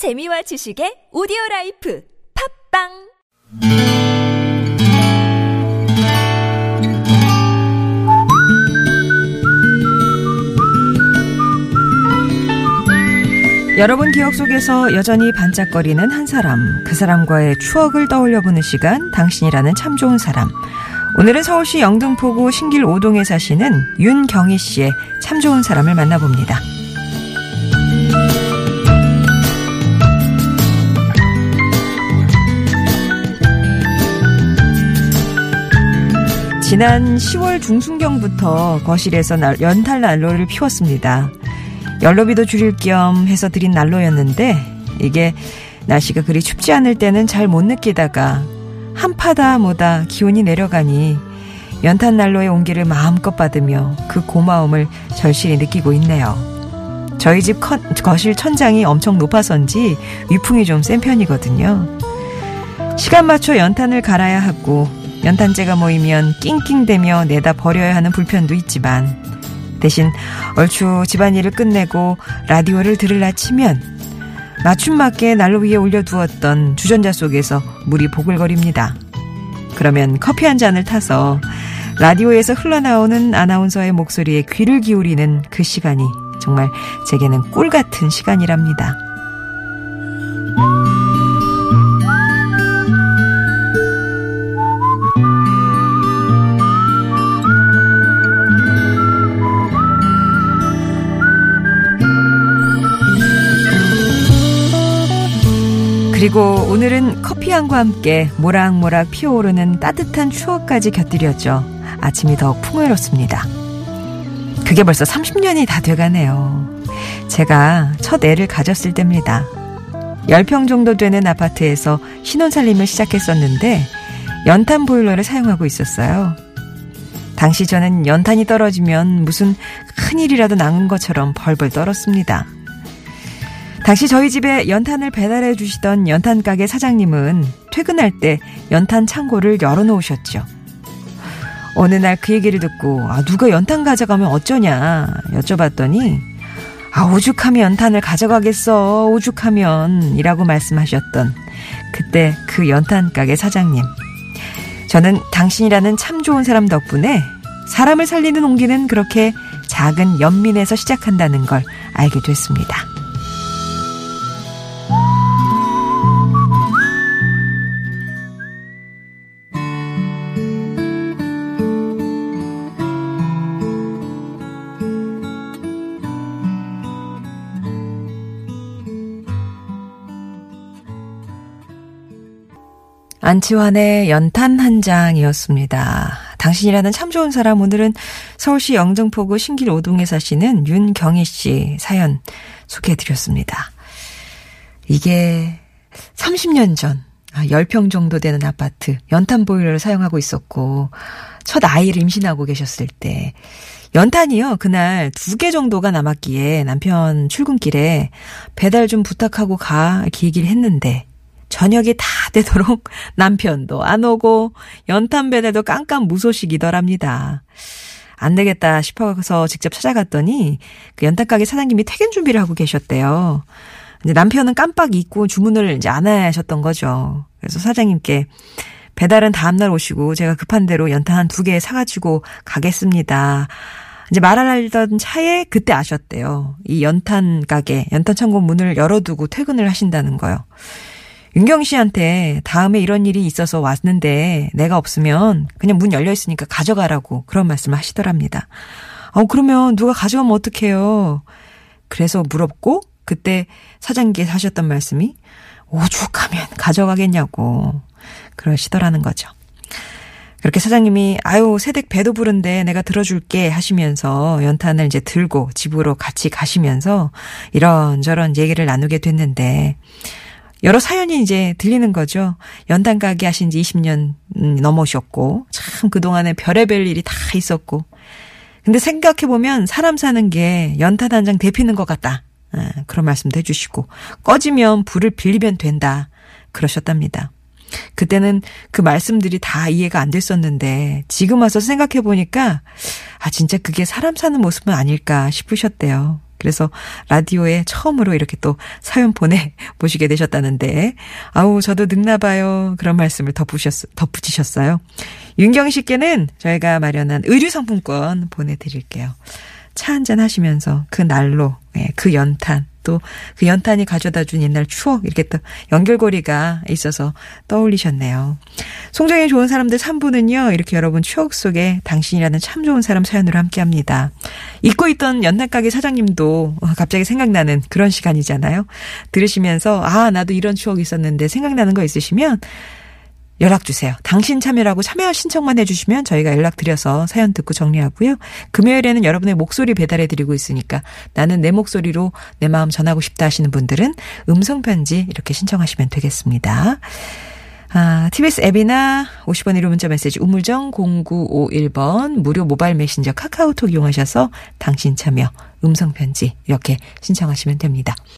재미와 지식의 오디오 라이프 팟빵 여러분 기억 속에서 여전히 반짝거리는 한 사람, 그 사람과의 추억을 떠올려 보는 시간, 당신이라는 참 좋은 사람. 오늘은 서울시 영등포구 신길 5동에 사시는 윤경희 씨의 참 좋은 사람을 만나봅니다. 지난 10월 중순경부터 거실에서 날- 연탄 난로를 피웠습니다. 연로비도 줄일 겸 해서 드린 난로였는데 이게 날씨가 그리 춥지 않을 때는 잘 못 느끼다가 한파다 뭐다 기온이 내려가니 연탄 난로의 온기를 마음껏 받으며 그 고마움을 절실히 느끼고 있네요. 저희 집 컨- 거실 천장이 엄청 높아서인지 위풍이 좀 센 편이거든요. 시간 맞춰 연탄을 갈아야 하고 연탄재가 모이면 낑낑대며 내다 버려야 하는 불편도 있지만 대신 얼추 집안일을 끝내고 라디오를 들으라 치면 맞춤 맞게 난로 위에 올려두었던 주전자 속에서 물이 보글거립니다. 그러면 커피 한 잔을 타서 라디오에서 흘러나오는 아나운서의 목소리에 귀를 기울이는 그 시간이 정말 제게는 꿀 같은 시간이랍니다. 그리고 오늘은 커피향과 함께 모락모락 피어오르는 따뜻한 추억까지 곁들였죠. 아침이 더욱 풍요롭습니다. 그게 벌써 30년이 다 돼가네요. 제가 첫 애를 가졌을 때입니다. 10평 정도 되는 아파트에서 신혼살림을 시작했었는데 연탄 보일러를 사용하고 있었어요. 당시 저는 연탄이 떨어지면 무슨 큰일이라도 난 것처럼 벌벌 떨었습니다. 당시 저희 집에 연탄을 배달해 주시던 연탄 가게 사장님은 퇴근할 때 연탄 창고를 열어놓으셨죠. 어느 날 그 얘기를 듣고 아, 누가 연탄 가져가면 어쩌냐 여쭤봤더니 아 오죽하면 연탄을 가져가겠어 오죽하면 이라고 말씀하셨던 그때 그 연탄 가게 사장님 저는 당신이라는 참 좋은 사람 덕분에 사람을 살리는 온기는 그렇게 작은 연민에서 시작한다는 걸 알게 됐습니다. 안치환의 연탄 한 장이었습니다. 당신이라는 참 좋은 사람 오늘은 서울시 영등포구 신길 5동에 사시는 윤경희 씨 사연 소개해드렸습니다. 이게 30년 전 아, 10평 정도 되는 아파트 연탄 보일러를 사용하고 있었고 첫 아이를 임신하고 계셨을 때 연탄이요 그날 두 개 정도가 남았기에 남편 출근길에 배달 좀 부탁하고 가 이렇게 얘기를 했는데 저녁이 다 되도록 남편도 안 오고 연탄 배달도 깜깜 무소식이더랍니다. 안 되겠다 싶어서 직접 찾아갔더니 그 연탄 가게 사장님이 퇴근 준비를 하고 계셨대요. 이제 남편은 깜빡 잊고 주문을 이제 안 하셨던 거죠. 그래서 사장님께 배달은 다음날 오시고 제가 급한 대로 연탄 한 두 개 사가지고 가겠습니다. 이제 말하던 차에 그때 아셨대요. 이 연탄 가게, 연탄 창고 문을 열어두고 퇴근을 하신다는 거요. 윤경 씨한테 다음에 이런 일이 있어서 왔는데 내가 없으면 그냥 문 열려 있으니까 가져가라고 그런 말씀을 하시더랍니다. 어, 그러면 누가 가져가면 어떡해요? 그래서 물었고 그때 사장님께서 하셨던 말씀이 오죽하면 가져가겠냐고 그러시더라는 거죠. 그렇게 사장님이 아유 새댁 배도 부른데 내가 들어줄게 하시면서 연탄을 이제 들고 집으로 같이 가시면서 이런저런 얘기를 나누게 됐는데 여러 사연이 이제 들리는 거죠. 연탄 가게 하신 지 20년 넘으셨고 참 그동안에 별의별 일이 다 있었고 근데 생각해 보면 사람 사는 게 연탄 한 장 데피는 것 같다. 아, 그런 말씀도 해주시고 꺼지면 불을 빌리면 된다. 그러셨답니다. 그때는 그 말씀들이 다 이해가 안 됐었는데 지금 와서 생각해 보니까 아 진짜 그게 사람 사는 모습은 아닐까 싶으셨대요. 그래서 라디오에 처음으로 이렇게 또 사연 보내 보시게 되셨다는데, 아우, 저도 늙나 봐요. 그런 말씀을 덧붙이셨, 덧붙이셨어요. 윤경 씨께는 저희가 마련한 의류 상품권 보내드릴게요. 차 한잔 하시면서 그 날로, 예, 그 연탄, 또 그 연탄이 가져다 준 옛날 추억, 이렇게 또 연결고리가 있어서 떠올리셨네요. 송정의 좋은 사람들 3부는요, 이렇게 여러분 추억 속에 당신이라는 참 좋은 사람 사연으로 함께 합니다. 잊고 있던 연탄가게 사장님도 갑자기 생각나는 그런 시간이잖아요. 들으시면서, 아, 나도 이런 추억이 있었는데 생각나는 거 있으시면, 연락 주세요. 당신 참여라고 참여 신청만 해주시면 저희가 연락 드려서 사연 듣고 정리하고요. 금요일에는 여러분의 목소리 배달해 드리고 있으니까 나는 내 목소리로 내 마음 전하고 싶다 하시는 분들은 음성 편지 이렇게 신청하시면 되겠습니다. 아, TBS 앱이나 50원 1호 문자 메시지 우물정 0951번 무료 모바일 메신저 카카오톡 이용하셔서 당신 참여 음성 편지 이렇게 신청하시면 됩니다.